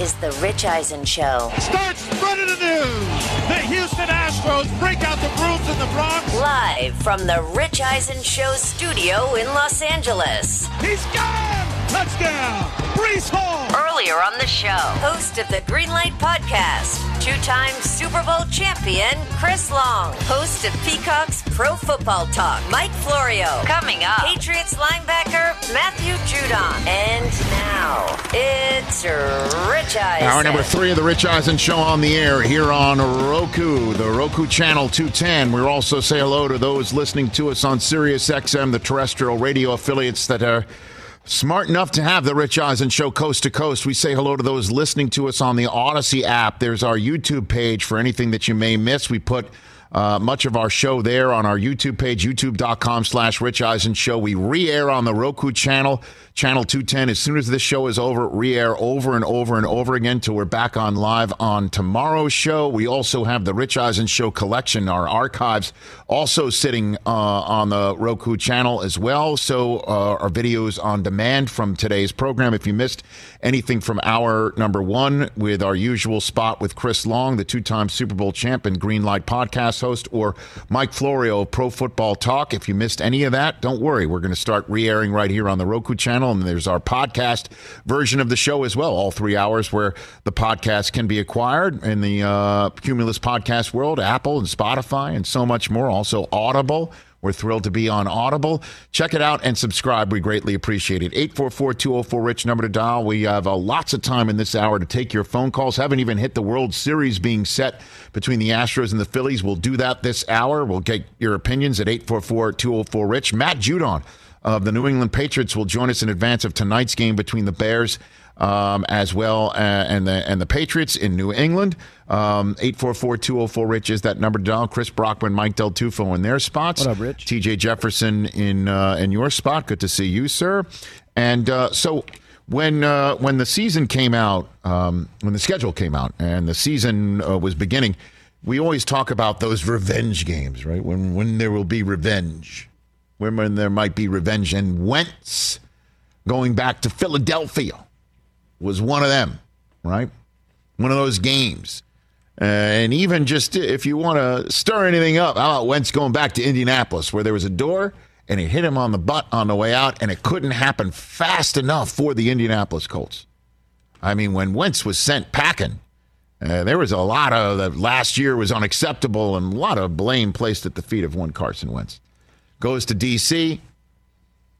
is The Rich Eisen Show. Start spreading the news. The Houston Astros break out the brooms in the Bronx. Live from The Rich Eisen Show studio in Los Angeles. He's gone. Touchdown. Breece Hall. Earlier on the show, host of the Greenlight Podcast, two time Super Bowl champion Chris Long, host of Peacock's Pro Football Talk, Mike Florio. Coming up, Patriots linebacker Matthew Judon. And now, it's Rich Eisen. Hour number three of the Rich Eisen Show on the air here on Roku, the Roku channel 210. We also say hello to those listening to us on Sirius XM, the terrestrial radio affiliates that are smart enough to have the Rich Eisen Show coast to coast. We say hello to those listening to us on the Audacy app. There's our YouTube page for anything that you may miss. We put uh, much of our show there on our YouTube page, youtube.com slash Rich Eisen Show. We re-air on the Roku channel, channel 210. As soon as this show is over, re-air over and over and over again till we're back on live on tomorrow's show. We also have the Rich Eisen Show collection, our archives, also sitting uh, on the Roku channel as well. So uh, our videos on demand from today's program. If you missed anything from hour number one with our usual spot with Chris Long, the two-time Super Bowl champ and Greenlight podcast host, or Mike Florio, Pro Football Talk. If you missed any of that, don't worry. We're going to start re-airing right here on the Roku channel, and there's our podcast version of the show as well, all three hours where the podcast can be acquired in the uh, Cumulus podcast world, Apple and Spotify, and so much more. Also Audible. We're thrilled to be on Audible. Check it out and subscribe. We greatly appreciate it. 844-204-RICH number to dial. We have uh, lots of time in this hour to take your phone calls. Haven't even hit the World Series being set between the Astros and the Phillies. We'll do that this hour. We'll get your opinions at 844-204-RICH. Matt Judon of the New England Patriots will join us in advance of tonight's game between the Bears um, as well uh, and the and the Patriots in New England. Um, 844-204-RICH is that number to dial. Chris Brockman, Mike Del Tufo in their spots. What up, Rich? TJ Jefferson in uh, in your spot. Good to see you, sir. And uh, so when uh, when the season came out, um, when the schedule came out, and the season uh, was beginning, we always talk about those revenge games, right? When when there will be revenge, when, when there might be revenge, and Wentz going back to Philadelphia was one of them, right? One of those games. Uh, and even just if you want to stir anything up, how about Wentz going back to Indianapolis where there was a door and it hit him on the butt on the way out and it couldn't happen fast enough for the Indianapolis Colts. I mean, when Wentz was sent packing, uh, there was a lot of the last year was unacceptable and a lot of blame placed at the feet of one Carson Wentz. Goes to D.C.,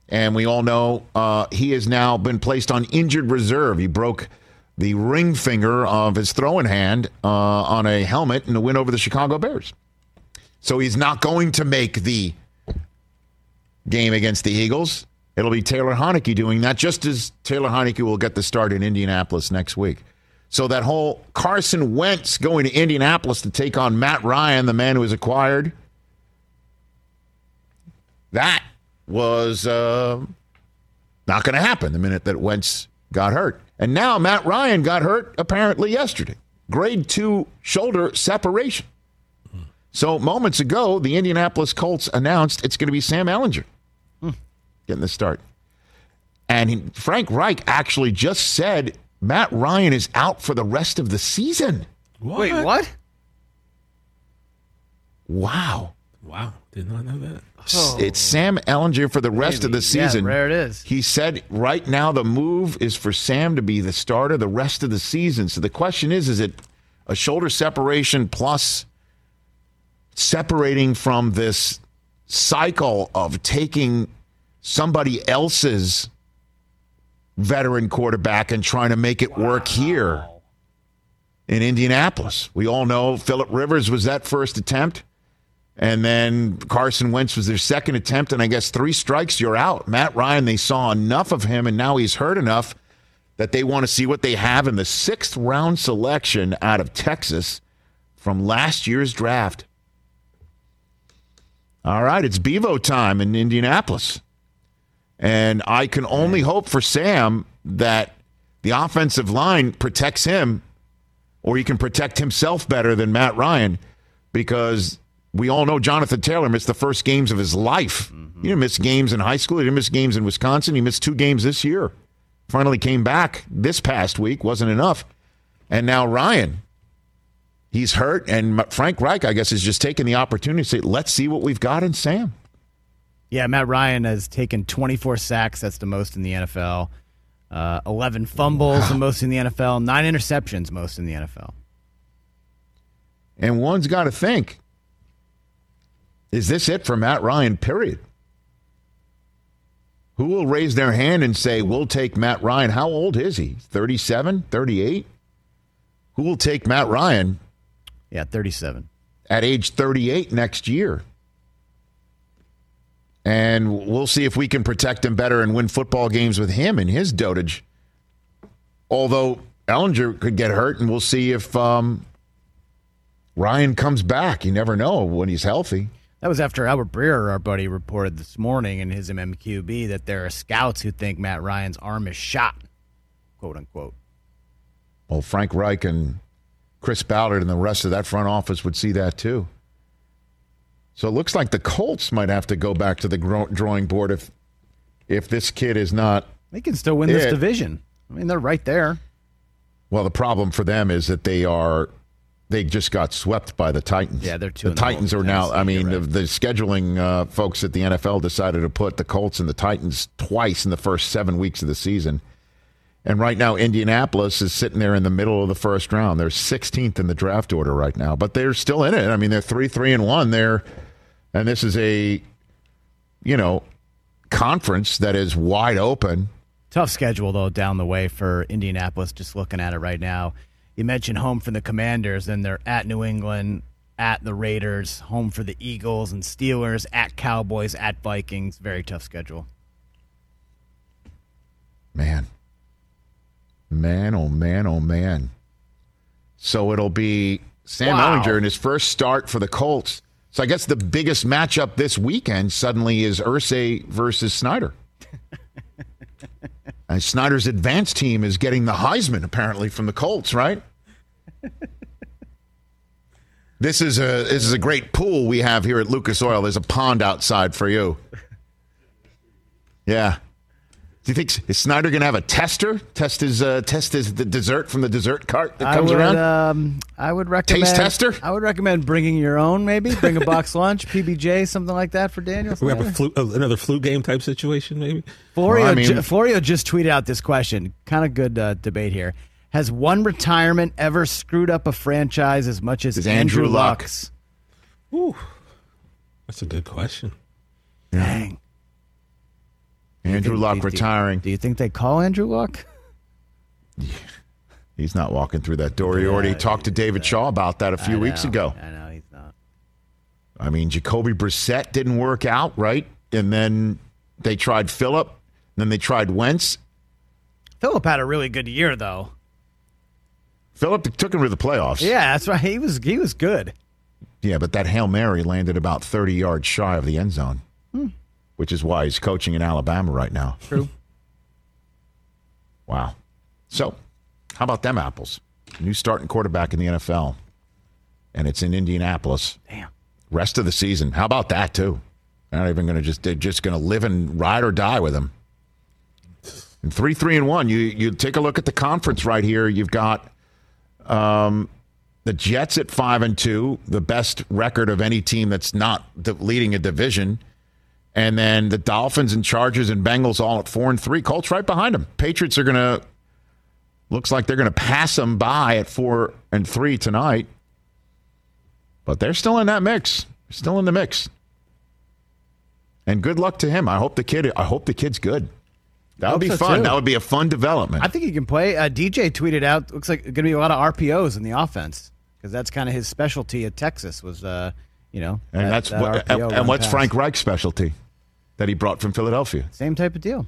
and we all know uh, he has now been placed on injured reserve. He broke the ring finger of his throwing hand uh, on a helmet in the win over the Chicago Bears. So he's not going to make the game against the Eagles. It'll be Taylor Heinicke doing that, just as Taylor Heinicke will get the start in Indianapolis next week. So that whole Carson Wentz going to Indianapolis to take on Matt Ryan, the man who was acquired, that was uh, not going to happen the minute that Wentz got hurt. And now Matt Ryan got hurt apparently yesterday. Grade two shoulder separation. So moments ago, the Indianapolis Colts announced it's going to be Sam Ehlinger getting the start. And he, Frank Reich actually just said Matt Ryan is out for the rest of the season. Wait, what? Wow. Wow, did not know that. S- oh. It's Sam Ehlinger for the rest of the Maybe. Yeah, season. there it is. He said right now the move is for Sam to be the starter the rest of the season. So the question is is it a shoulder separation plus separating from this cycle of taking somebody else's veteran quarterback and trying to make it work here in Indianapolis? We all know Philip Rivers was that first attempt. And then Carson Wentz was their second attempt, and I guess three strikes, you're out. Matt Ryan, they saw enough of him, and now he's hurt enough that they want to see what they have in the sixth round selection out of Texas from last year's draft. All right, it's Bevo time in Indianapolis. And I can only hope for Sam that the offensive line protects him or he can protect himself better than Matt Ryan because we all know Jonathan Taylor missed the first games of his life. He didn't miss games in high school. He didn't miss games in Wisconsin. He missed two games this year. Finally came back this past week. Wasn't enough. And now Ryan, he's hurt, and Frank Reich, I guess, is just taking the opportunity to say, let's see what we've got in Sam. Yeah, Matt Ryan has taken 24 sacks. That's the most in the NFL. Uh, 11 fumbles, wow. the most in the NFL. Nine interceptions, most in the NFL. And one's got to think is this it for Matt Ryan, period? Who will raise their hand and say, we'll take Matt Ryan? How old is he? 37, 38? Who will take Matt Ryan? Yeah, 37. At age 38 next year. And we'll see if we can protect him better and win football games with him and his dotage. Although Ehlinger could get hurt, and we'll see if um, Ryan comes back. You never know when he's healthy. That was after Albert Breer, our buddy, reported this morning in his MMQB that there are scouts who think Matt Ryan's arm is shot, quote unquote. Well, Frank Reich and Chris Ballard and the rest of that front office would see that too. So it looks like the Colts might have to go back to the drawing board if if this kid is not. They can still win it. this division. I mean, they're right there. Well, the problem for them is that they are they just got swept by the Titans. Yeah, they're two. The Titans are now. I mean, right. the, the, scheduling uh, folks at the NFL decided to put the Colts and the Titans twice in the first seven weeks of the season. And right now, Indianapolis is sitting there in the middle of the first round. They're 16th in the draft order right now, but they're still in it. I mean, they're three, three, and one. They're, and this is a, you know, conference that is wide open. Tough schedule though down the way for Indianapolis. Just looking at it right now you mentioned home for the Commanders, then they're at New England, at the Raiders, home for the Eagles and Steelers, at Cowboys, at Vikings. Very tough schedule. Man. Man, oh man, oh man. So it'll be Sam wow. Ehlinger in his first start for the Colts. So I guess the biggest matchup this weekend suddenly is Irsay versus Snyder. And Snyder's advanced team is getting the Heisman apparently from the Colts, right? this is a this is a great pool we have here at Lucas Oil. There's a pond outside for you. Yeah. Do you think is Snyder going to have a tester test his uh, test his the dessert from the dessert cart that comes I would, around? Um, I would recommend taste tester. I would recommend bringing your own. Maybe bring a box lunch, PBJ, something like that for Daniel. We have a flu, uh, another flu game type situation, maybe. Florio, well, I mean, Florio just tweeted out this question. Kind of good uh, debate here. Has one retirement ever screwed up a franchise as much as Andrew, Andrew Luck's? Ooh, that's a good question. Dang. Andrew think, Luck do, retiring. Do you think they call Andrew Luck? Yeah. He's not walking through that door. He yeah, already talked to David Shaw about that a few weeks ago. I know he's not. I mean, Jacoby Brissett didn't work out, right? And then they tried Philip. Then they tried Wentz. Philip had a really good year, though. Philip took him to the playoffs. Yeah, that's right. He was he was good. Yeah, but that hail mary landed about thirty yards shy of the end zone. Hmm which is why he's coaching in Alabama right now. True. wow. So, how about them apples? New starting quarterback in the NFL, and it's in Indianapolis. Damn. Rest of the season. How about that too? They're not even going to just they're just going to live and ride or die with him. And three, three, and one. You you take a look at the conference right here. You've got um, the Jets at five and two, the best record of any team that's not leading a division. And then the Dolphins and Chargers and Bengals all at four and three. Colts right behind them. Patriots are going to, looks like they're going to pass them by at four and three tonight. But they're still in that mix. Still in the mix. And good luck to him. I hope the kid. I hope the kid's good. That would be so fun. Too. That would be a fun development. I think he can play. Uh, DJ tweeted out. Looks like going to be a lot of RPOs in the offense because that's kind of his specialty at Texas. Was uh, you know, and that, that's that what, and, and what's Frank Reich's specialty? That he brought from Philadelphia. Same type of deal.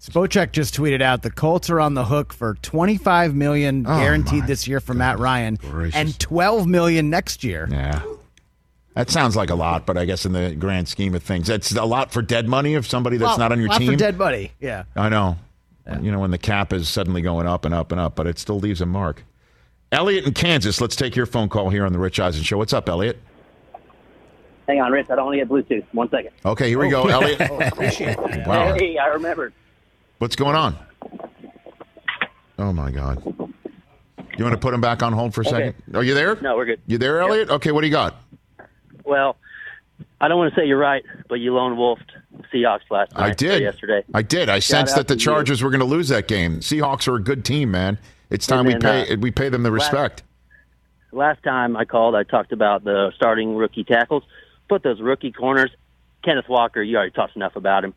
Spotrac just tweeted out the Colts are on the hook for 25 million oh guaranteed this year for Matt Ryan gracious. and 12 million next year. Yeah. That sounds like a lot, but I guess in the grand scheme of things, that's a lot for dead money of somebody that's not on your team. for dead money, yeah. I know. Yeah. You know, when the cap is suddenly going up and up and up, but it still leaves a mark. Elliot in Kansas, let's take your phone call here on the Rich Eisen Show. What's up, Elliot? Hang on, Rich. I don't want to get Bluetooth. One second. Okay, here we go, Elliot. oh, appreciate it. Wow. Hey, I remembered. What's going on? Oh my God. You want to put him back on hold for a second? Are you there? No, we're good. You there, Elliot? Okay, what do you got? Well, I don't want to say you're right, but you lone wolfed Seahawks last night. I did. yesterday. I did. I sensed that the to you. Chargers were going to lose that game. Seahawks are a good team, man. It's time And we pay uh, we pay them the last- respect. Last time I called, I talked about the starting rookie tackles. Put those rookie corners. Kenneth Walker, you already talked enough about him.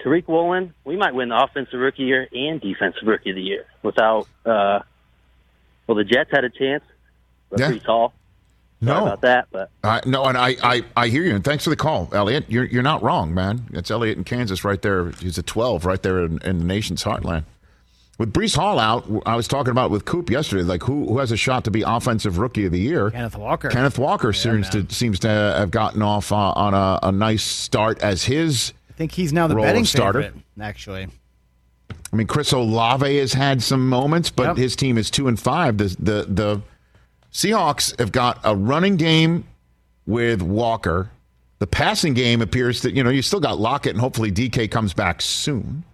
Tariq Woolen, we might win the offensive rookie year and defensive rookie of the year without. Uh, well, the Jets had a chance, but Yeah. Breece Hall. Sorry No. about that, but Uh, no, and I, I, I hear you, and thanks for the call, Elliot. You're you're not wrong, man. It's Elliot in Kansas right there. He's a 12 right there in, in the nation's heartland. With Breece Hall out, I was talking about with Coop yesterday, like who who has a shot to be offensive rookie of the year? Kenneth Walker. Kenneth Walker seems to seems to have gotten off uh, on a, a nice start as his. I think he's now the betting starter. favorite, actually. I mean, Chris Olave has had some moments, but Yep. his team is two and five. The the the Seahawks have got a running game with Walker. The passing game appears that you know you still got Lockett, and hopefully DK comes back soon.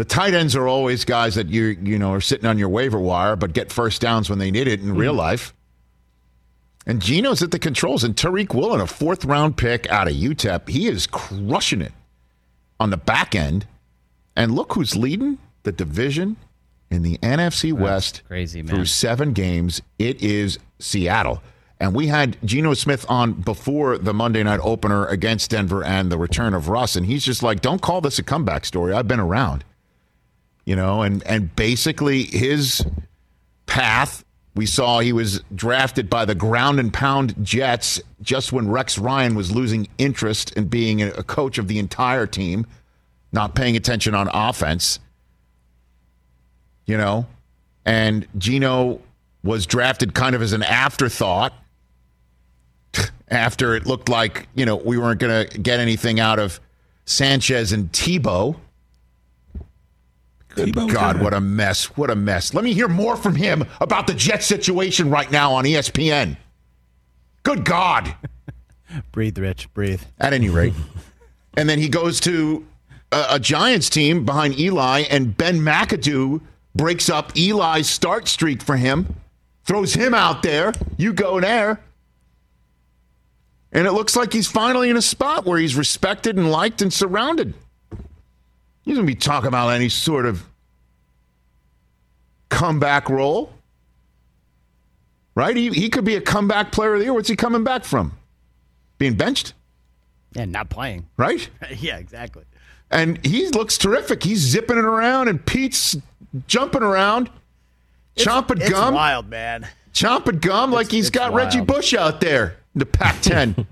The tight ends are always guys that you you know are sitting on your waiver wire, but get first downs when they need it in hmm. real life. And Geno's at the controls, and Tariq Woolen, a fourth round pick out of UTEP, he is crushing it on the back end. And look who's leading the division in the NFC West crazy, man. through seven games. It is Seattle. And we had Geno Smith on before the Monday night opener against Denver and the return of Russ. And he's just like, don't call this a comeback story. I've been around. You know, and, and basically his path, we saw he was drafted by the ground and pound Jets just when Rex Ryan was losing interest in being a coach of the entire team not paying attention on offense. You know, and Geno was drafted kind of as an afterthought after it looked like, you know, we weren't going to get anything out of Sanchez and Tebow. Good Tebow's God, what a mess. What a mess. Let me hear more from him about the Jet situation right now on ESPN. Good God. Breathe, Rich. Breathe. at any rate. and then he goes to a, a Giants team behind Eli, and Ben McAdoo breaks up Eli's start streak for him, throws him out there. You go there. And it looks like he's finally in a spot where he's respected and liked and surrounded. He's going to be talking about any sort of comeback role. Right? He, he could be a comeback player of the year. What's he coming back from? Being benched? And not playing. right? yeah, exactly. And he looks terrific. He's zipping it around, and Pete's jumping around, chomping It's gum, wild, man. chomping gum like he's it's got Reggie. Bush out there in the Pac-10.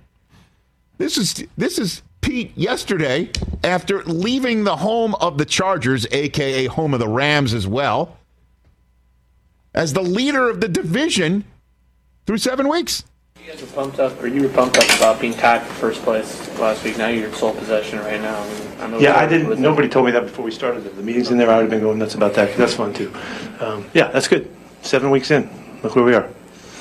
this is this is Pete yesterday after leaving the home of the Chargers, aka home of the Rams as well, as the leader of the division through seven weeks. You guys were pumped up, or you were pumped up about being tied for first place last week. Now you're in sole possession right now. I, mean, I Yeah, I didn't. Nobody told me that before we started. The meetings in there, I would have been going nuts about that. That's fun too. Um, yeah, that's good. Seven weeks in, look where we are.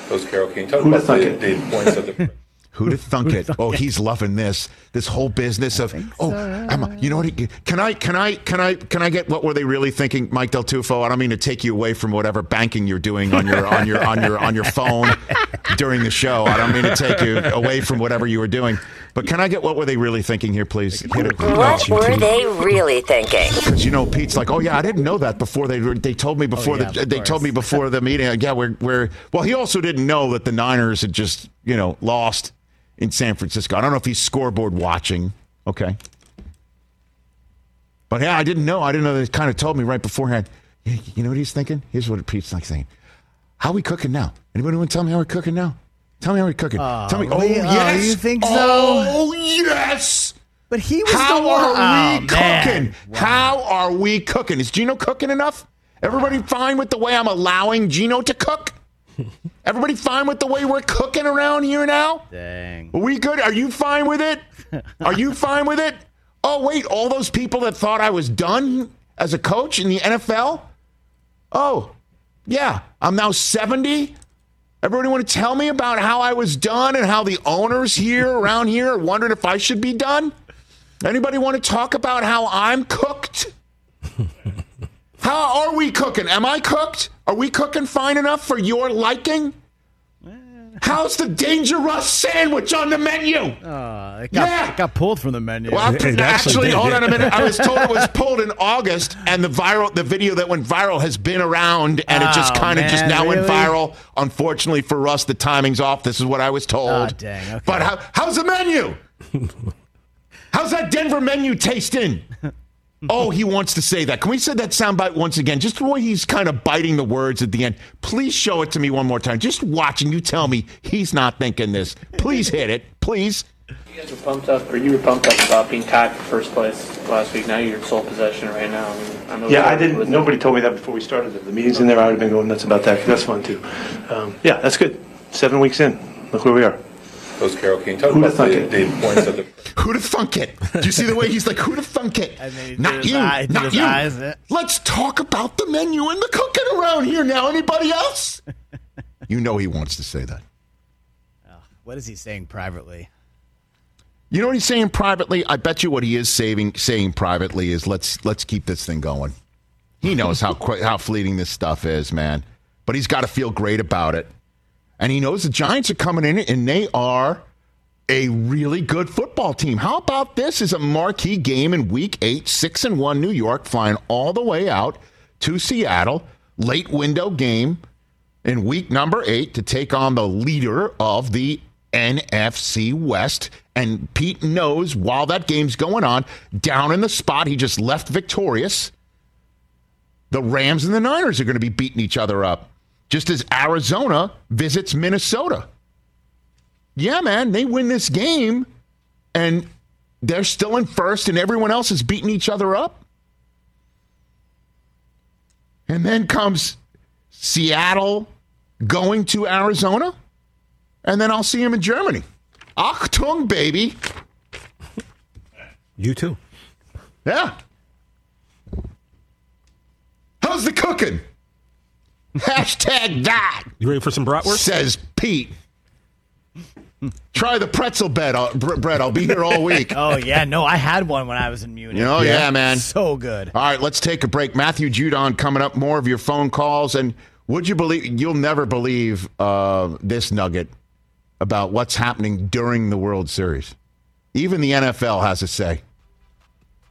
Coach Carroll, can you talk Who'd about the, the points of the Who'd have thunk it? Oh, he's loving this. This whole business of oh, Emma. You know what? he- Can I? Can I? Can I? Can I get what were they really thinking, Mike Del Tufo? I don't mean to take you away from whatever banking you're doing on your on your on your on your phone during the show. I don't mean to take you away from whatever you were doing. But can I get what were they really thinking here, please? Hit it. What were they really thinking? Because you know, Pete's like, oh yeah, I didn't know that before. They they told me before Oh, yeah, the they course. told me before the meeting. Yeah, we're we're well. He also didn't know that the Niners had just you know lost in San Francisco. I don't know if he's scoreboard watching. Okay, but yeah, I didn't know. I didn't know. They kind of told me right beforehand. You know what he's thinking? Here's what Pete's like saying. How are we cooking now? Anybody want to tell me how we're cooking now? Tell me how we're cooking. Uh, tell me. Oh? Oh, yes. you think so? Oh yes. But he was How the one. are we Oh, man. cooking? How are we cooking? Is Geno cooking enough? Everybody fine with the way I'm allowing Geno to cook? Everybody fine with the way we're cooking around here now? Dang. Are we good? Are you fine with it? Are you fine with it? Oh, wait, all those people that thought I was done as a coach in the NFL? Oh, yeah, I'm now 70. Everybody want to tell me about how I was done and how the owners here around here are wondering if I should be done? Anybody want to talk about how I'm cooked? How are we cooking? Am I cooked? Are we cooking fine enough for your liking? How's the Dangeruss sandwich on the menu? Uh, it, got, Yeah. it got pulled from the menu. Well, It actually actually, hold on a minute. I was told it was pulled in August, and the viral, the video that went viral has been around, and it just Oh, kind of just now went viral. Unfortunately for us, the timing's off. This is what I was told. Ah, dang, okay. But how, how's the menu? how's that Denver menu tasting? Oh, he wants to say that. Can we say that soundbite once again? Just the way he's kind of biting the words at the end. Please show it to me one more time. Just watching you tell me he's not thinking this. Please hit it. Please. You guys were pumped up, or you were pumped up about being tied for first place last week. Now you're in sole possession right now. I mean, I know Yeah, I didn't, nobody told me that before we started. The meeting's in there, I would have been going nuts about that, 'cause that's fun too. Um, Yeah, that's good. Seven weeks in, look where we are. Coach Carroll, can you talk Who'da about thunk the, it? the importance of the Who to thunk it? Do you see the way he's like, who to thunk it? And then he did Not you, eye- not you. eyes? Let's talk about the menu and the cooking around here now. Anybody else? you know he wants to say that. What is he saying privately? You know what he's saying privately? I bet you what he is saving, saying privately is let's let's keep this thing going. He knows how qu- how fleeting this stuff is, man. But he's got to feel great about it, and he knows the Giants are coming in, and they are a really good football team. How about this? Is a marquee game in Week Eight, six and one New York, flying all the way out to Seattle, late window game in week number eight to take on the leader of the NFC West. And Pete knows while that game's going on, down in the spot he just left victorious, the Rams and the Niners are going to be beating each other up, just as Arizona visits Minnesota. Yeah, man, they win this game and they're still in first, and everyone else is beating each other up. And then comes Seattle going to Arizona, and then I'll see him in Germany. Achtung, baby. You too. Yeah. How's the cooking? Hashtag that, You ready for some bratwurst? says Pete. Try the pretzel bed, uh, br- bread. I'll be here all week. Oh yeah, no, I had one when I was in Munich. Oh, yeah, man. So good. All right, let's take a break. Matthew Judon coming up. More of your phone calls. And would you believe, you'll never believe uh, this nugget about what's happening during the World Series. Even the NFL has a say,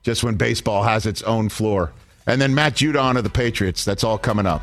just when baseball has its own floor. And then Matt Judon of the Patriots. That's all coming up.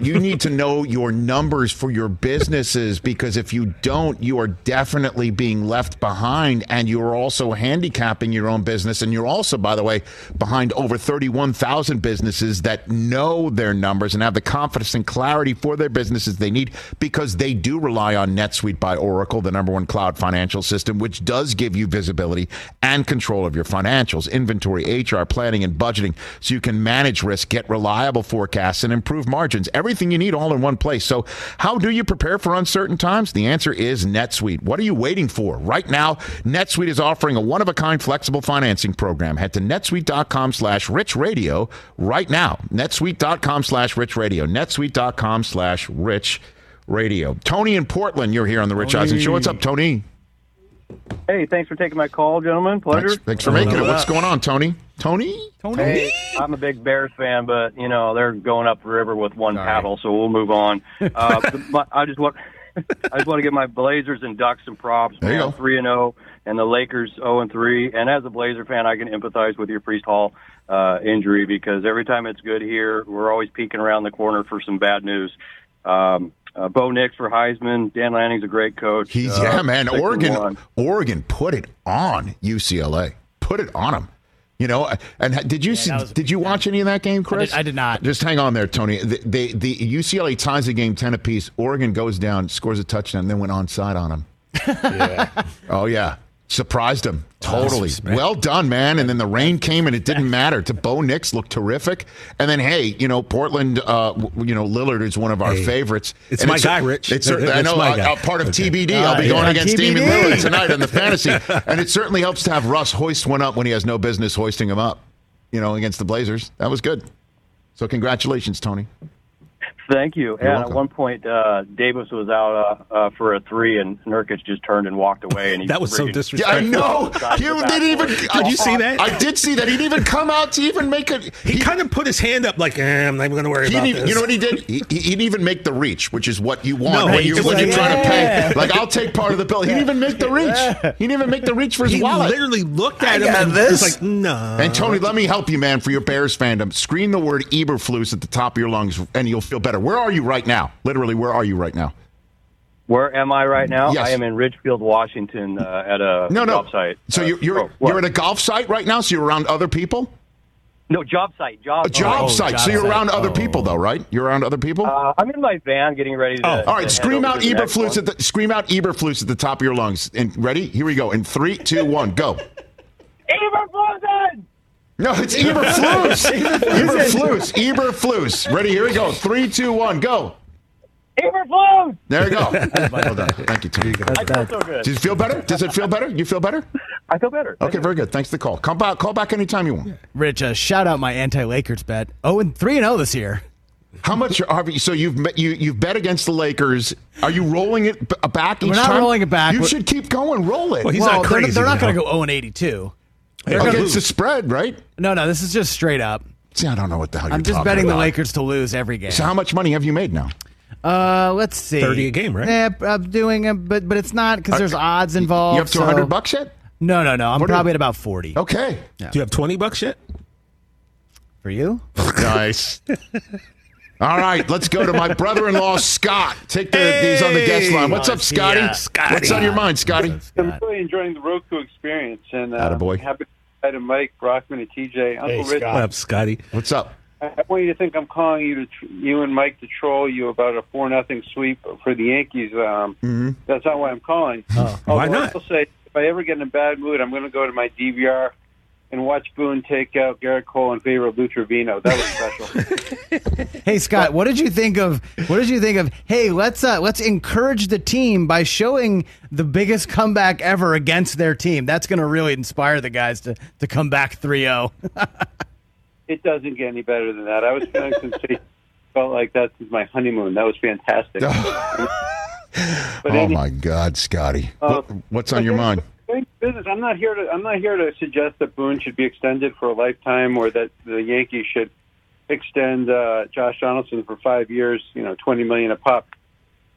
You need to know your numbers for your businesses because if you don't, you are definitely being left behind and you're also handicapping your own business. And you're also, by the way, behind over 31,000 businesses that know their numbers and have the confidence and clarity for their businesses they need because they do rely on NetSuite by Oracle, the number one cloud financial system, which does give you visibility and control of your financials, inventory, HR, planning, and budgeting so you can manage risk, get reliable forecasts, and improve margins everything you need all in one place. So, how do you prepare for uncertain times? The answer is NetSuite. What are you waiting for? Right now, NetSuite is offering a one-of-a-kind flexible financing program. Head to netsuite.com slash rich radio right now. netsuite.com slash rich radio. netsuite.com slash rich radio. Tony in Portland, you're here on the Rich Eisen Show. What's up, Tony? Hey, thanks for taking my call, gentlemen. Pleasure. Thanks, thanks for making it. What's going on, Tony? Tony? Tony? Hey, I'm a big Bears fan, but you know they're going up the river with one paddle, so we'll move on. Uh, but I just want, I just want to give my Blazers and Ducks some props. There you man. go. Three and zero, and the Lakers zero and three. And as a Blazer fan, I can empathize with your Breece Hall uh, injury because every time it's good here, we're always peeking around the corner for some bad news. Um, uh, Bo Nix for Heisman. Dan Lanning's a great coach. He's Uh, yeah, man. Oregon. Oregon put it on UCLA. Put it on them. You know, and did you see? was- did you watch any of that game, Chris? I did not. Just hang on there, Tony. The, the, the UCLA ties the game ten apiece. Oregon goes down, scores a touchdown, and then went onside on him. Oh yeah, surprised him totally. well done, man. And then the rain came, and it didn't matter. To Bo Nix looked terrific. And then hey, you know Portland. Uh, you know Lillard is one of our Hey, favorites. it's And my guy, Rich. It's certainly, I know. my uh, uh, part of Okay. TBD. I'll be Uh, going against TBD. Lillard tonight in the fantasy, and it certainly helps to have Russ hoist one up when he has no business hoisting him up. You know, against the Blazers. That was good. So congratulations, Tony. Thank you. You're and welcome. at one point, uh, Davis was out uh, uh, for a three, and Nurkic just turned and walked away. And he That was so freaking- Yeah, disrespectful. I know. Got You didn't even. door. I- Did you see that? I did see that. He didn't even come out to even make a. He, kind of put his hand up like, eh, I'm not even going to worry He about didn't even, this. you know what he did? He, he didn't even make the reach, which is what you want No, when, you, just when like, you're trying to pay. Like, I'll take part of the bill. He didn't even make the reach. He didn't even make the reach for his he wallet. literally looked at him and this. was like, no. And Tony, let me help you, man, for your Bears fandom. Scream the word Eberflus at the top of your lungs, and you'll feel better. Where are you right now? Literally, where are you right now? Where am I right now? Yes. I am in Ridgefield, Washington, uh, at a No, no. job site. So Uh, you're you're, oh, you're at a golf site right now. So you're around other people. no job site. Job. A job Oh, site. job so you're site. around other Oh. people, though, right? You're around other people. Uh, I'm in my van getting ready to. Oh, All to right, head scream out to the next Eberflus at the scream out Eberflus at the top of your lungs. And ready? Here we go. In three, two, one, go. Eberflusen! No, it's Eberflus. Eberflus. Eberflus. Ready? Here we go. Three, two, one, go. Eberflus! There you go. well done. Thank you, Tim. I feel so good. Does it feel better? Does it feel better? You feel better? I feel better. Okay, very good. Thanks for the call. Come back. Call back anytime you want. Rich, uh, shout out my anti-Lakers bet. Oh, and three and zero this year. How much are so you've met- you you've bet against the Lakers? Are you rolling it back each We're not time? rolling it back. You We're- should keep going. Roll it. Well, he's well, not they're, crazy. they're not going to go zero and eighty-two. Hey, okay, they'll it's the lose. spread, right? No, no, this is just straight up. See, I don't know what the hell you're I'm just talking betting the about. Lakers to lose every game. So how much money have you made now? Uh, let's see. 30 a game, right? Yeah, I'm doing it, but but it's not because there's odds involved. You have two so- hundred bucks yet? No, no, no. I'm What are you- probably at about forty. Okay. Do you have 20 bucks yet? For you? Nice. All right, let's go to my brother-in-law Scott. Take the, these on the guest line. What's up, Scotty? Yeah, Scotty. What's on your mind, Scotty? I'm really enjoying the Roku experience, and uh, Attaboy. happy to Mike Brockman and TJ. Uncle Rich, What up, Scotty? What's up? I I want you to think I'm calling you to tr- you and Mike to troll you about a four nothing sweep for the Yankees. Um, Mm-hmm. That's not why I'm calling. Oh, why not? I'll say if I ever get in a bad mood, I'm going to go to my DVR and watch Boone take out Gerrit Cole in favor of Lou Trivino. That was special. Hey Scott, what did you think of? What did you think of? Hey, let's uh, let's encourage the team by showing the biggest comeback ever against their team. That's going to really inspire the guys to to come back oh. 3-0. it doesn't get any better than that. I was feeling sensation. Felt like that was my honeymoon. That was fantastic. but oh any- my God, Scotty. Uh, What- what's on your mind? Thank business. I'm not here to. I'm not here to suggest that Boone should be extended for a lifetime, or that the Yankees should extend uh, Josh Donaldson for five years. You know, twenty million a pop.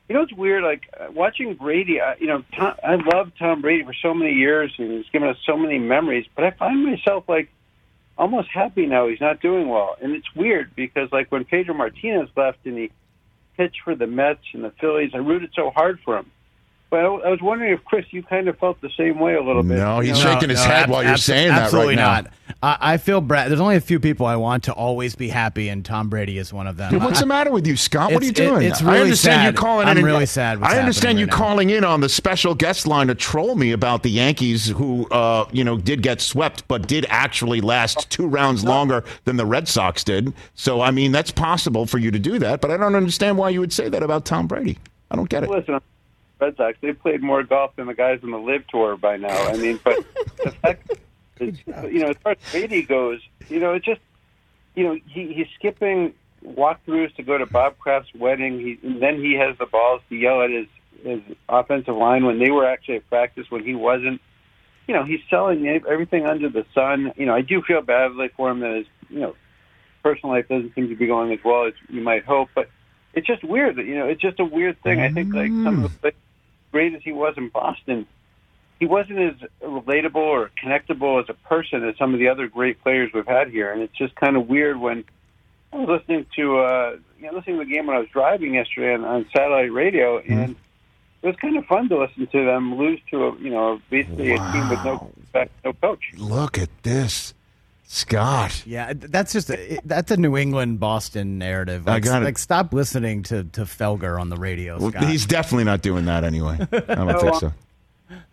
You know, it's weird. Like watching Brady. I, you know, Tom, I loved Tom Brady for so many years, and he's given us so many memories. But I find myself like almost happy now he's not doing well, and it's weird because like when Pedro Martinez left and he pitch for the Mets and the Phillies. I rooted so hard for him. But I, I was wondering if Chris, you kind of felt the same way a little bit. No, he's You know? shaking his head ab- while you're abso- saying that right absolutely not. I, I feel Brad. There's only a few people I want to always be happy, and Tom Brady is one of them. Dude, what's I- the matter with you, Scott? What are you It's- it- doing? it's I really understand sad. you calling I'm in. really sad what's I understand happening you right now. calling in on the special guest line to troll me about the Yankees, who uh, you know did get swept, but did actually last two rounds longer than the Red Sox did. So I mean, that's possible for you to do that, but I don't understand why you would say that about Tom Brady. I don't get it. Listen, Red Sox, they played more golf than the guys on the LIV Tour by now. I mean, but the fact is, you know, as far as Brady goes, you know, it just, you know, he, he's skipping walkthroughs to go to Bob Kraft's wedding. He, and then he has the balls to yell at his, his offensive line when they were actually at practice when he wasn't. You know, he's selling everything under the sun. You know, I do feel badly for him that his, you know, personal life doesn't seem to be going as well as you might hope, but it's just weird that you know it's just a weird thing. I think like some of the mm. Great as he was in Boston, he wasn't as relatable or connectable as a person as some of the other great players we've had here. And it's just kind of weird when I was listening to uh, you know listening to the game when I was driving yesterday on, on satellite radio, and it was kind of fun to listen to them lose to a you know basically a team with no no coach. Look at this, Scott. Yeah, that's just a, that's a New England Boston narrative. I Like, got it. like stop listening to to Felger on the radio. Well, he's definitely not doing that anyway. I don't No, think uh, so.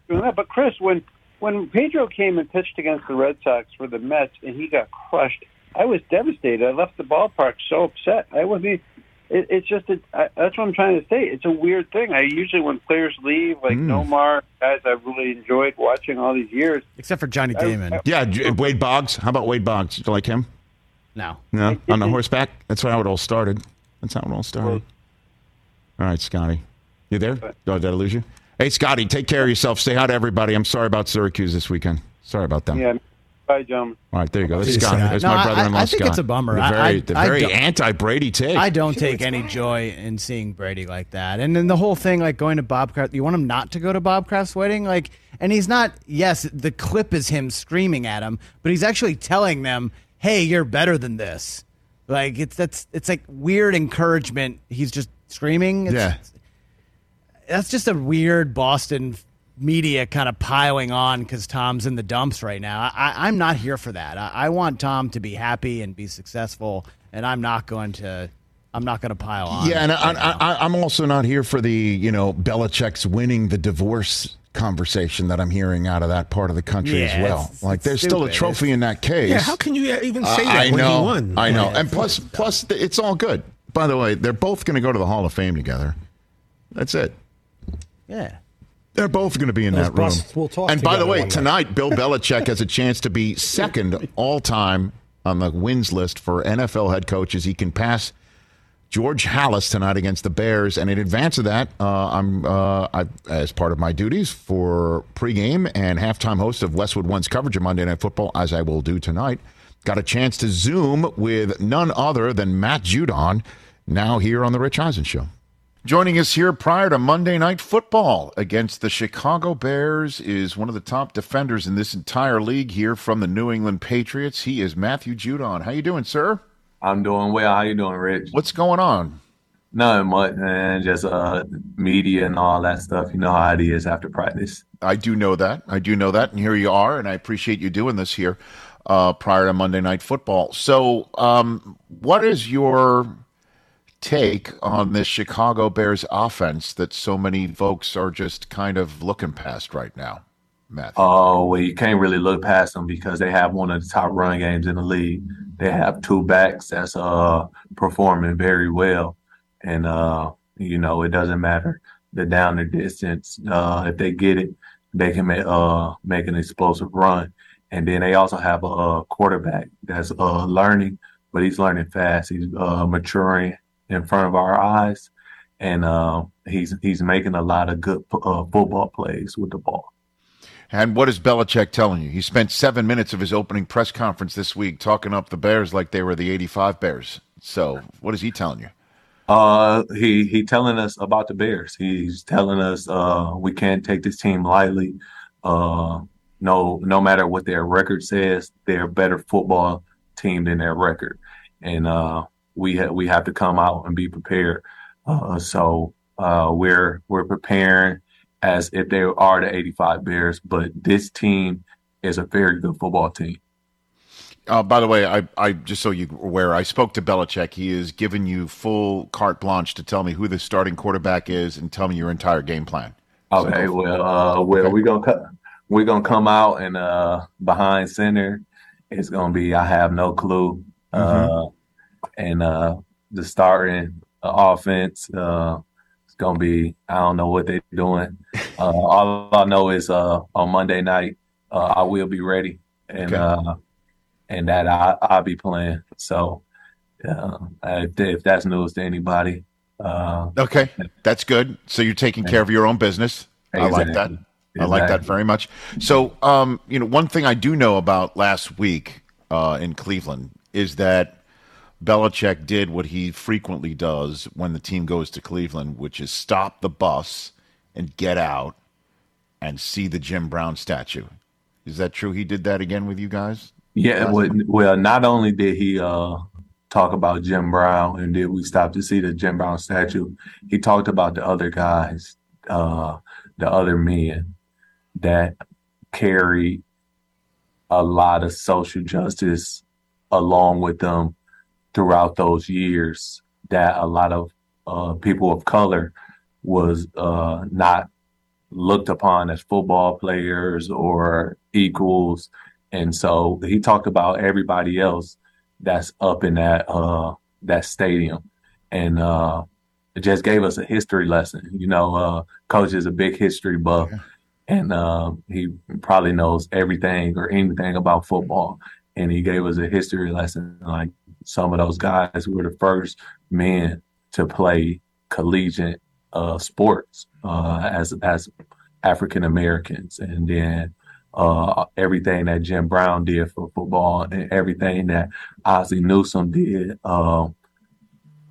doing. But Chris, when when Pedro came and pitched against the Red Sox for the Mets and he got crushed, I was devastated. I left the ballpark so upset. I wasn't. It, it's just a, I, that's what I'm trying to say. It's a weird thing. I usually when players leave, like Mm. Nomar, guys I've really enjoyed watching all these years. Except for Johnny Damon. I- Yeah, J- Wade Boggs. How about Wade Boggs? Do you like him? No. No, on the horseback. That's how it all started. That's how it all started. All right, Scotty, you there? Oh, did I lose you? Hey, Scotty, take care of yourself. Say hi to everybody. I'm sorry about Syracuse this weekend. Sorry about them. Yeah. Bye, gentlemen. All right, there you go. That's See Scott. Scott. That's No, my brother-in-law, I think Scott. it's a bummer. The very, I- the very anti-Brady take. I don't take any joy in seeing Brady like that. And then the whole thing, like going to Bob Kraft, you want him not to go to Bob Kraft's wedding? Like, and he's not, yes, the clip is him screaming at him, but he's actually telling them, hey, you're better than this. Like, it's, that's, it's like weird encouragement. He's just screaming. It's, Yeah. That's just a weird Boston media kind of piling on because Tom's in the dumps right now. I, I'm not here for that. I, I want Tom to be happy and be successful, and I'm not going to. I'm not going to pile on. Yeah, and I, I, I, I'm also not here for the you know Belichick's winning the divorce conversation that I'm hearing out of that part of the country Yeah, as well. it's- Like, it's there's still a stupid. trophy in that case. Yeah, how can you even say Uh, that I when know, he won? I know, Yeah. and plus, plus, th- it's all good. By the way, they're both going to go to the Hall of Fame together. That's it. Yeah. They're both going to be in Those that room. busts will talk and by the way, tonight, Bill Belichick has a chance to be second all time on the wins list for NFL head coaches. He can pass George Halas tonight against the Bears. And in advance of that, uh, I'm uh, I, as part of my duties for pregame and halftime host of Westwood One's coverage of Monday Night Football, as I will do tonight. Got a chance to Zoom with none other than Matt Judon, now here on the Rich Eisen Show. Joining us here prior to Monday Night Football against the Chicago Bears is one of the top defenders in this entire league here from the New England Patriots. He is Matthew Judon. How you doing, sir? I'm doing well. How you doing, Rich? What's going on? Nothing much, man. Just uh, media and all that stuff. You know how it is after practice. I do know that. I do know that, and here you are, and I appreciate you doing this here uh, prior to Monday Night Football. So, um, what is your take on this Chicago Bears offense that so many folks are just kind of looking past right now, Matthew? Oh, well, you can't really look past them because they have one of the top run games in the league. They have two backs that's uh performing very well, and uh, you know it doesn't matter the down the distance. Uh, if they get it, they can make uh make an explosive run. And then they also have a, uh quarterback that's uh learning, but he's learning fast. He's uh maturing in front of our eyes, and uh, he's he's making a lot of good uh, football plays with the ball. And what is Belichick telling you? He spent seven minutes of his opening press conference this week talking up the Bears like they were the 85 Bears. So, what is he telling you? Uh, he he telling us about the Bears. He's telling us uh we can't take this team lightly. Uh, no no matter what their record says, they're a better football team than their record, and uh we ha- we have to come out and be prepared. Uh, so uh, we're we're preparing as if they are the 85 Bears, but this team is a very good football team. Uh, by the way, I, I just so you're aware, I spoke to Belichick. He has given you full carte blanche to tell me who the starting quarterback is and tell me your entire game plan. Okay, So- well, uh, well, Okay. we're gonna cut. We're gonna come out and uh, behind center, it's gonna be I have no clue. Uh, and uh, the starting uh, offense, uh, it's gonna be I don't know what they're doing. Uh, all I know is uh, on Monday night, uh, I will be ready, and Okay. uh, and that I I'll be playing. So, uh, if, if that's news to anybody, uh, Okay, that's good. So you're taking care of your own business. I like that. Exactly. I like that very much. So, um, you know, one thing I do know about last week uh, in Cleveland is that Belichick did what he frequently does when the team goes to Cleveland, which is stop the bus and get out and see the Jim Brown statue. Is that true? He did that again with you guys? Yeah, well, well, not only did he uh, talk about Jim Brown and did we stop to see the Jim Brown statue, he talked about the other guys, uh, the other men that carry a lot of social justice along with them throughout those years that a lot of uh, people of color was uh, not looked upon as football players or equals. And so he talked about everybody else that's up in that uh that stadium. And uh it just gave us a history lesson. You know, uh coach is a big history buff and uh he probably knows everything or anything about football. And he gave us a history lesson. Like some of those guys who were the first men to play collegiate uh sports uh as as African Americans. And then uh, everything that Jim Brown did for football and everything that Ozzie Newsome did uh,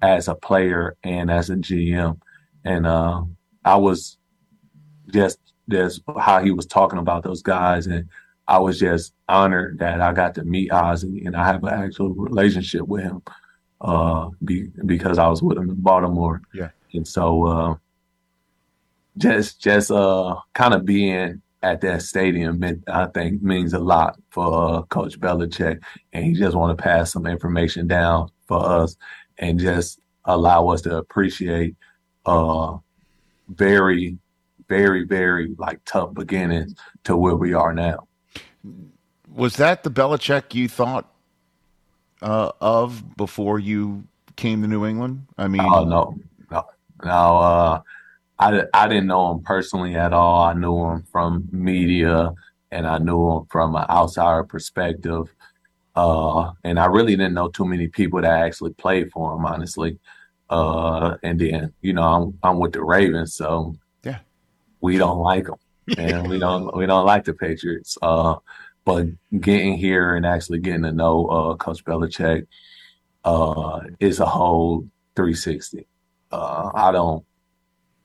as a player and as a GM. And uh, I was just just how he was talking about those guys, and I was just honored that I got to meet Ozzie and I have an actual relationship with him uh, be, because I was with him in Baltimore. Yeah. And so uh, just just uh kind of being at that stadium meant, I think means a lot for uh, Coach Belichick, and he just want to pass some information down for us and just allow us to appreciate uh very very very like tough beginnings to where we are now. Was that the Belichick you thought uh, of before you came to New England? I mean, Oh no, no, no. Uh, I I didn't know him personally at all. I knew him from media, and I knew him from an outsider perspective. Uh, and I really didn't know too many people that actually played for him, honestly. Uh, and then you know I'm I'm with the Ravens, so Yeah. we don't like them, and we don't we don't like the Patriots. Uh, but getting here and actually getting to know uh, Coach Belichick uh, is a whole 360. Uh, I don't,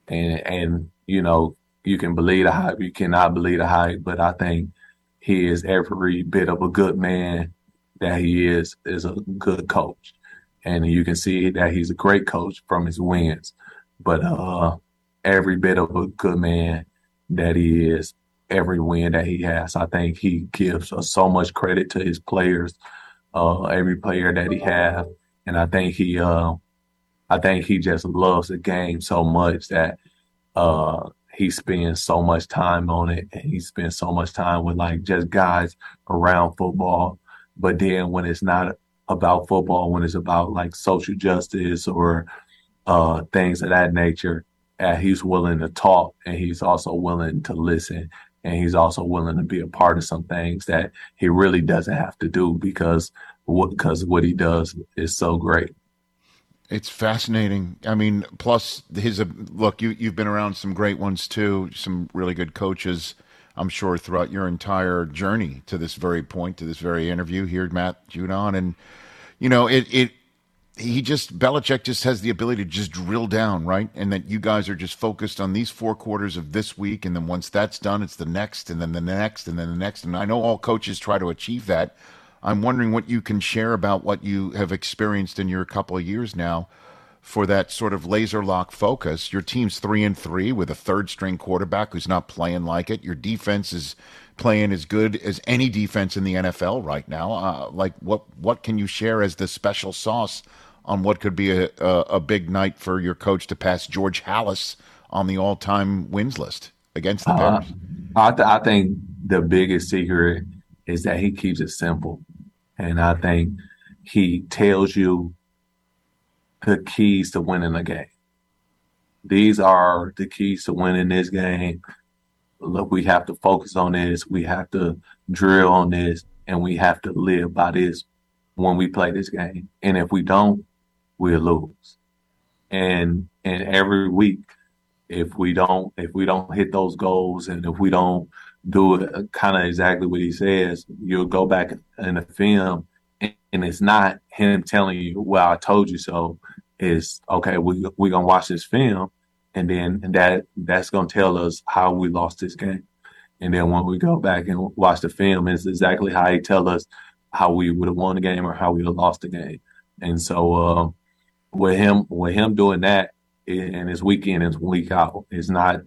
and and you know you can believe the hype, you cannot believe the hype, but I think he is every bit of a good man that he is is a good coach, and you can see that he's a great coach from his wins, but uh, every bit of a good man that he is, every win that he has, I think he gives so much credit to his players, uh, every player that he has, and I think he, uh, I think he just loves the game so much that uh, he spends so much time on it, and he spends so much time with like just guys around football. But then when it's not about football, when it's about like social justice or uh, things of that nature, uh, he's willing to talk and he's also willing to listen and he's also willing to be a part of some things that he really doesn't have to do because what because what he does is so great. It's fascinating. I mean, plus his uh, look. You you've been around some great ones too. Some really good coaches. I'm sure throughout your entire journey to this very point, to this very interview here, Matt Judon, and you know it. It he just Belichick just has the ability to just drill down, right? And that you guys are just focused on these four quarters of this week, and then once that's done, it's the next, and then the next, and then the next. And I know all coaches try to achieve that. I'm wondering what you can share about what you have experienced in your couple of years now for that sort of laser lock focus. Your team's three and three with a third string quarterback who's not playing like it. Your defense is playing as good as any defense in the NFL right now. Uh, like what what can you share as the special sauce on what could be a, a, a big night for your coach to pass George Halas on the all time wins list against the Uh, Bears? I, th- I think the biggest secret is that he keeps it simple. And I think he tells you the keys to winning a game. These are the keys to winning this game. Look, we have to focus on this. We have to drill on this and we have to live by this when we play this game. And if we don't, we'll lose. And and every week, if we don't if we don't hit those goals and if we don't do it kind of exactly what he says, you'll go back in the film and, and it's not him telling you, "Well, I told you so." It's okay. We we're gonna watch this film, and then and that that's gonna tell us how we lost this game. And then when we go back and watch the film, it's exactly how he tell us how we would have won the game or how we would have lost the game. And so uh, with him with him doing that, and it's week in and week out, it's not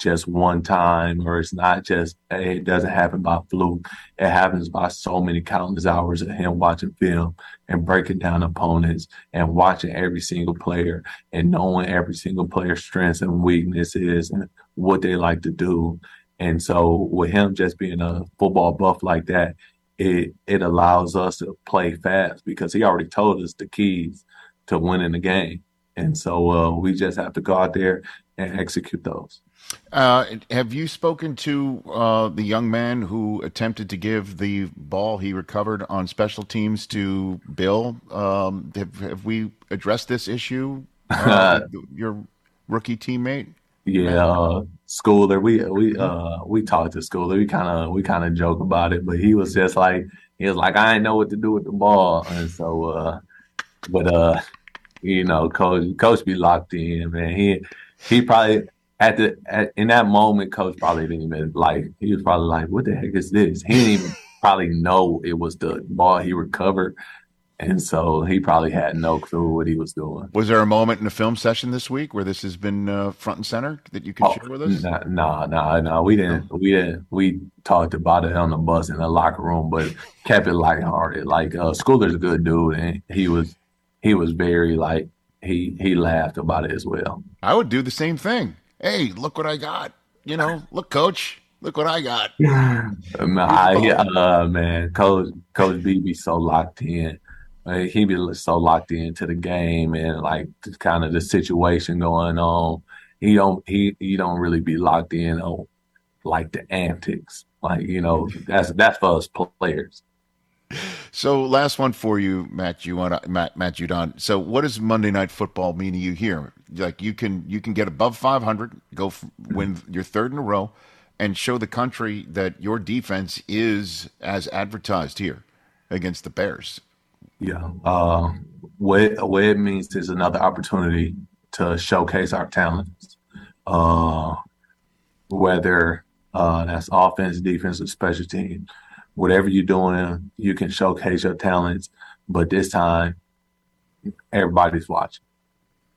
just one time or it's not just it doesn't happen by fluke. It happens by so many countless hours of him watching film and breaking down opponents and watching every single player and knowing every single player's strengths and weaknesses and what they like to do. And so with him just being a football buff like that, it it allows us to play fast because he already told us the keys to winning the game. And so uh, we just have to go out there and execute those. Uh, have you spoken to uh, the young man who attempted to give the ball he recovered on special teams to Bill? Um, have, have we addressed this issue? Uh, your rookie teammate? Yeah, uh, Schooler. We we uh we talked to Schooler. We kind of we kind of joke about it, but he was just like he was like I didn't know what to do with the ball, and so uh, but uh, you know, coach coach be locked in, man. He he probably at the at, in that moment, coach probably didn't even like. He was probably like, "What the heck is this?" He didn't even probably know it was the ball he recovered, and so he probably had no clue what he was doing. Was there a moment in a film session this week where this has been uh, front and center that you can Oh, share with us? No, no, no, no. We didn't. We didn't. We talked about it on the bus in the locker room, but kept it lighthearted. Like uh, Schooler's a good dude, and he was he was very like he he laughed about it as well. I would do the same thing. Hey, look what I got. You know, look, coach, look what I got. He, uh, man, Coach Coach B be so locked in. He be so locked into the game and like kind of the situation going on. He don't he he don't really be locked in on like the antics. Like you know that's that's for us players. So, last one for you, Matt. You want Matt Matt Judon. So, what does Monday Night Football mean to you here? Like, you can you can get above 500, go f- win your third in a row, and show the country that your defense is as advertised here against the Bears. Yeah. Uh, what it, what it means is another opportunity to showcase our talents. Uh, whether uh, that's offense, defense, or special team, whatever you're doing, you can showcase your talents. But this time, everybody's watching.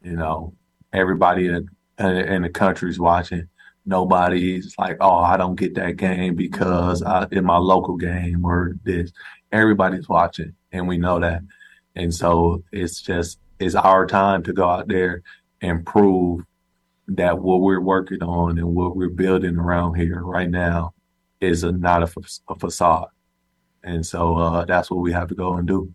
You know, everybody in, in the country's watching. Nobody's like, oh, I don't get that game because I, in my local game or this. Everybody's watching, and we know that. And so it's just it's our time to go out there and prove that what we're working on and what we're building around here right now is a, not a, a facade. And so uh, that's what we have to go and do.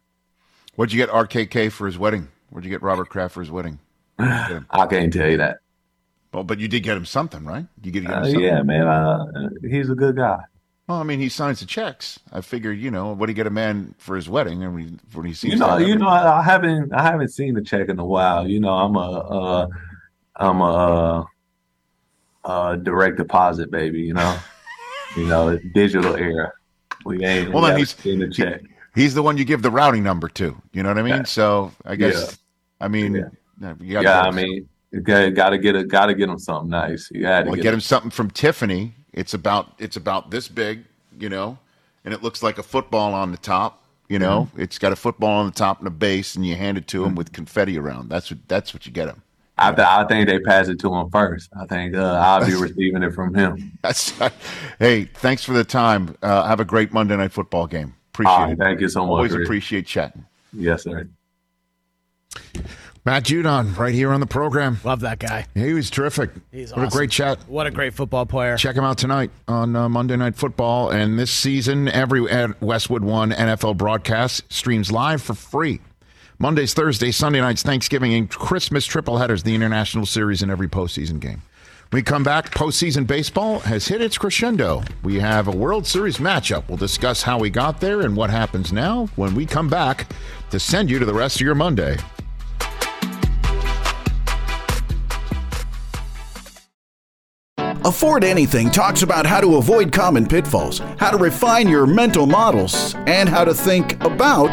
What'd you get RKK for his wedding? What'd you get Robert Kraft for his wedding? I can't tell you that. Well, but you did get him something, right? You get him Uh, something. yeah, man, uh, he's a good guy. Well, I mean, he signs the checks. I figured, you know, what do you get a man for his wedding? And when he, when he sees You know, you know, I haven't I haven't seen the check in a while. You know, I'm a uh, I'm a uh, uh, direct deposit baby. You know, you know, digital era. We ain't Well, we then he's the check. he's the one you give the routing number to. You know what I mean? Yeah. So I guess, Yeah. I mean, Yeah. yeah, you gotta Yeah, I mean, got got to get a got to get him something nice. You got to well, get, get him something from Tiffany. It's about it's about this big, you know, and it looks like a football on the top. You know, mm-hmm. it's got a football on the top and a base, and you hand it to him mm-hmm. with confetti around. That's what that's what you get him. I, th- I think they pass it to him first. I think uh, I'll be receiving it from him. That's hey, thanks for the time. Uh, have a great Monday night football game. Appreciate All right, it. thank you so much, Always Rick. appreciate chatting. Yes, sir. Matt Judon, right here on the program. Love that guy. He was terrific. He's what a great chat. What a great football player. Check him out tonight on uh, Monday Night Football. And this season, every Westwood One NFL broadcast streams live for free. Mondays, Thursdays, Sunday nights, Thanksgiving, and Christmas triple headers, the international series in every postseason game. When we come back, postseason baseball has hit its crescendo. We have a World Series matchup. We'll discuss how we got there and what happens now when we come back to send you to the rest of your Monday. Afford Anything talks about how to avoid common pitfalls, how to refine your mental models, and how to think about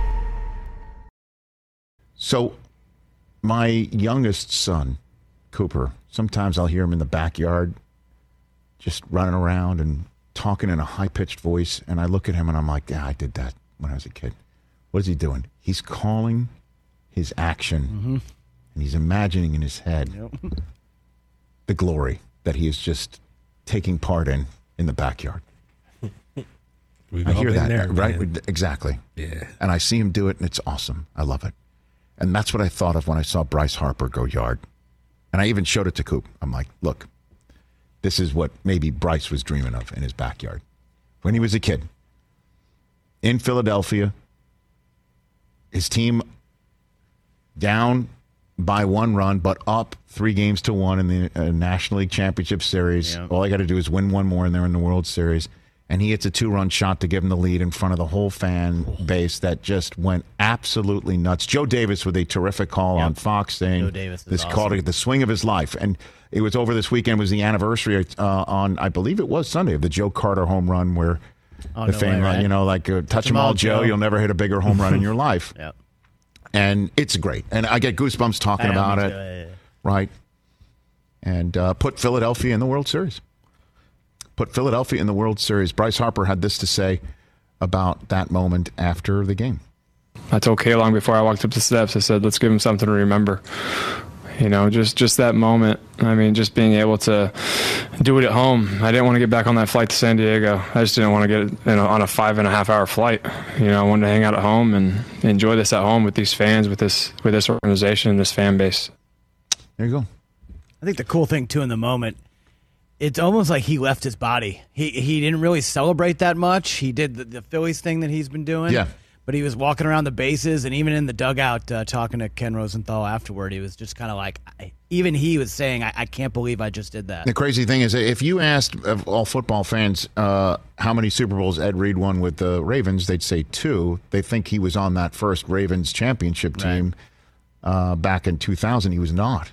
So, my youngest son, Cooper, sometimes I'll hear him in the backyard just running around and talking in a high pitched voice. And I look at him and I'm like, yeah, I did that when I was a kid. What is he doing? He's calling his action mm-hmm. and he's imagining in his head the glory that he is just taking part in in the backyard. We've I hear that, there, right? man. Exactly. Yeah. And I see him do it, and it's awesome. I love it. And that's what I thought of when I saw Bryce Harper go yard. And I even showed it to Coop. I'm like, look, this is what maybe Bryce was dreaming of in his backyard when he was a kid. In Philadelphia, his team down by one run, but up three games to one in the uh, National League Championship Series. All I got to do is win one more, and they're in the World Series. And he hits a two-run shot to give him the lead in front of the whole fan base that just went absolutely nuts. Joe Davis with a terrific call on Fox saying Joe Davis this awesome. called it the swing of his life, and it was over this weekend. Was the anniversary uh, on I believe it was Sunday of the Joe Carter home run where Oh, the no uh, right? you know, like uh, them all, Joe. You'll never hit a bigger home run in your life. Yep. And it's great, and I get goosebumps talking I about it. Right, and uh, put Philadelphia in the World Series. Put Philadelphia in the World Series. Bryce Harper had this to say about that moment after the game. I told K-Long before I walked up the steps, I said, let's give him something to remember. You know, just, just that moment. I mean, just being able to do it at home. I didn't want to get back on that flight to San Diego. I just didn't want to get you know, on a five and a half hour flight. You know, I wanted to hang out at home and enjoy this at home with these fans, with this, with this organization, and this fan base. There you go. I think the cool thing too in the moment, it's almost like he left his body. He he didn't really celebrate that much. He did the, the Phillies thing that he's been doing. Yeah. But he was walking around the bases and even in the dugout uh, talking to Ken Rosenthal afterward. He was just kind of like, I, even he was saying, I, I can't believe I just did that. The crazy thing is, if you asked of all football fans uh, how many Super Bowls Ed Reed won with the Ravens, they'd say two. They think he was on that first Ravens championship team uh, back in 2000. He was not.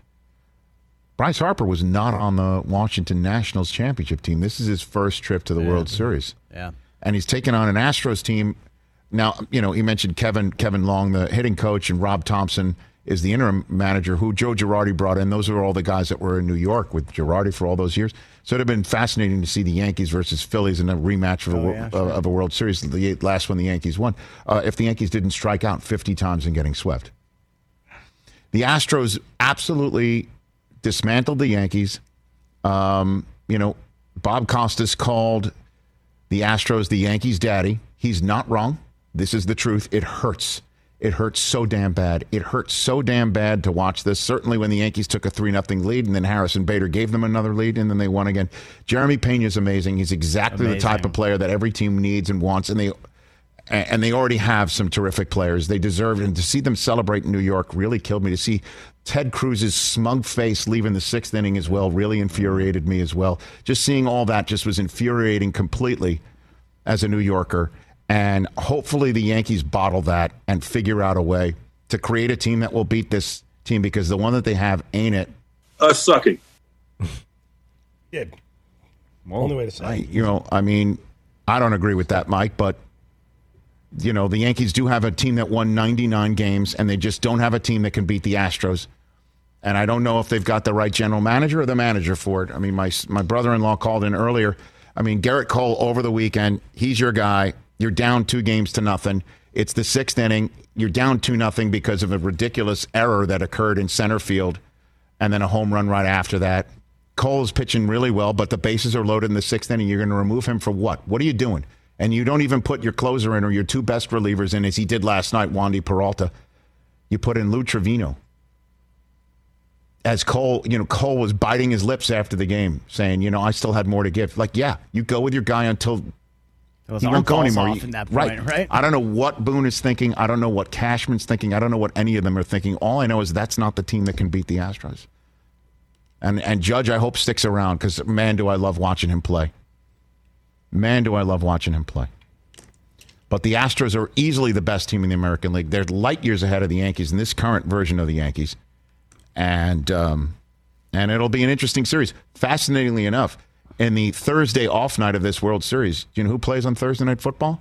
Bryce Harper was not on the Washington Nationals championship team. This is his first trip to the World Series. Yeah. and he's taken on an Astros team. Now, you know, he mentioned Kevin Kevin Long, the hitting coach, and Rob Thomson is the interim manager who Joe Girardi brought in. Those are all the guys that were in New York with Girardi for all those years. So it'd have been fascinating to see the Yankees versus Phillies in a rematch of a, Oh, wor- yeah, uh, sure. of a World Series. The last one the Yankees won. Uh, if the Yankees didn't strike out 50 times in getting swept. The Astros absolutely dismantled the Yankees. Um, you know, Bob Costas called the Astros the Yankees' daddy. He's not wrong. This is the truth. It hurts. It hurts so damn bad. It hurts so damn bad to watch this. Certainly when the Yankees took a 3 0 lead and then Harrison Bader gave them another lead and then they won again. Jeremy Pena is amazing. He's exactly amazing. the type of player that every team needs and wants. And they and they already have some terrific players. They deserve it. And to see them celebrate in New York really killed me. To see Ted Cruz's smug face leaving the sixth inning as well really infuriated me as well. Just seeing all that just was infuriating completely as a New Yorker. And hopefully the Yankees bottle that and figure out a way to create a team that will beat this team because the one that they have ain't it. Us sucking. yeah. Oh, Only way to say I, You know, I mean, I don't agree with that, Mike, but you know, the Yankees do have a team that won 99 games, and they just don't have a team that can beat the Astros. And I don't know if they've got the right general manager or the manager for it. I mean, my my brother-in-law called in earlier. I mean, Gerrit Cole over the weekend, he's your guy. You're down two games to nothing. It's the sixth inning. You're down two nothing because of a ridiculous error that occurred in center field, and then a home run right after that. Cole is pitching really well, but the bases are loaded in the sixth inning. You're going to remove him for what? What are you doing? And you don't even put your closer in or your two best relievers in, as he did last night, Wandy Peralta. You put in Lou Trivino. As Cole, you know, Cole was biting his lips after the game, saying, you know, I still had more to give. Like, yeah, you go with your guy until he won't go anymore. You, point, right, right. I don't know what Boone is thinking. I don't know what Cashman's thinking. I don't know what any of them are thinking. All I know is that's not the team that can beat the Astros. And and Judge, I hope sticks around because man, do I love watching him play. Man, do I love watching him play. But the Astros are easily the best team in the American League. They're light years ahead of the Yankees in this current version of the Yankees, and um, and it'll be an interesting series. Fascinatingly enough, in the Thursday off night of this World Series, do you know who plays on Thursday night football?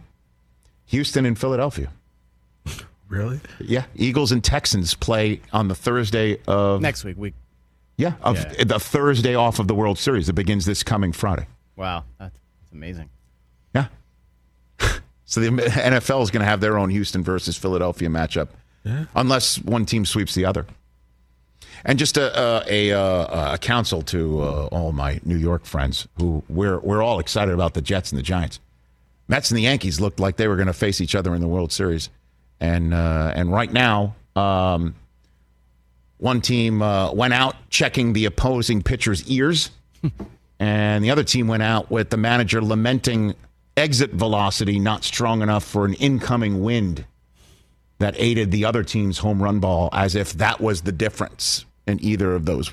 Houston and Philadelphia. Really? Yeah, Eagles and Texans play on the Thursday of next week. Week. Yeah, of yeah. the Thursday off of the World Series that begins this coming Friday. Wow, that's amazing. Yeah. so the NFL is going to have their own Houston versus Philadelphia matchup, yeah. unless one team sweeps the other. And just a a, a, a counsel to uh, all my New York friends, who we're we're all excited about the Jets and the Giants. Mets and the Yankees looked like they were going to face each other in the World Series, and uh, and right now, um, one team uh, went out checking the opposing pitcher's ears. And the other team went out with the manager lamenting exit velocity not strong enough for an incoming wind that aided the other team's home run ball, as if that was the difference in either of those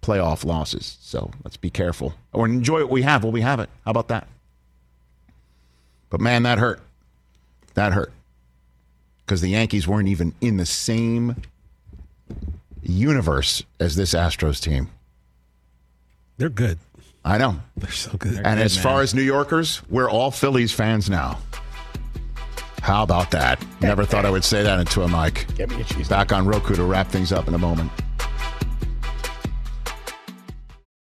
playoff losses. So let's be careful or enjoy what we have while we have it. How about that? But man, that hurt. That hurt. Because the Yankees weren't even in the same universe as this Astros team. They're good. I know. They're so good. and good, as man. far as New Yorkers, we're all Phillies fans now. How about that? Never thought I would say that into a mic. Get me a cheese. Back on Roku to wrap things up in a moment.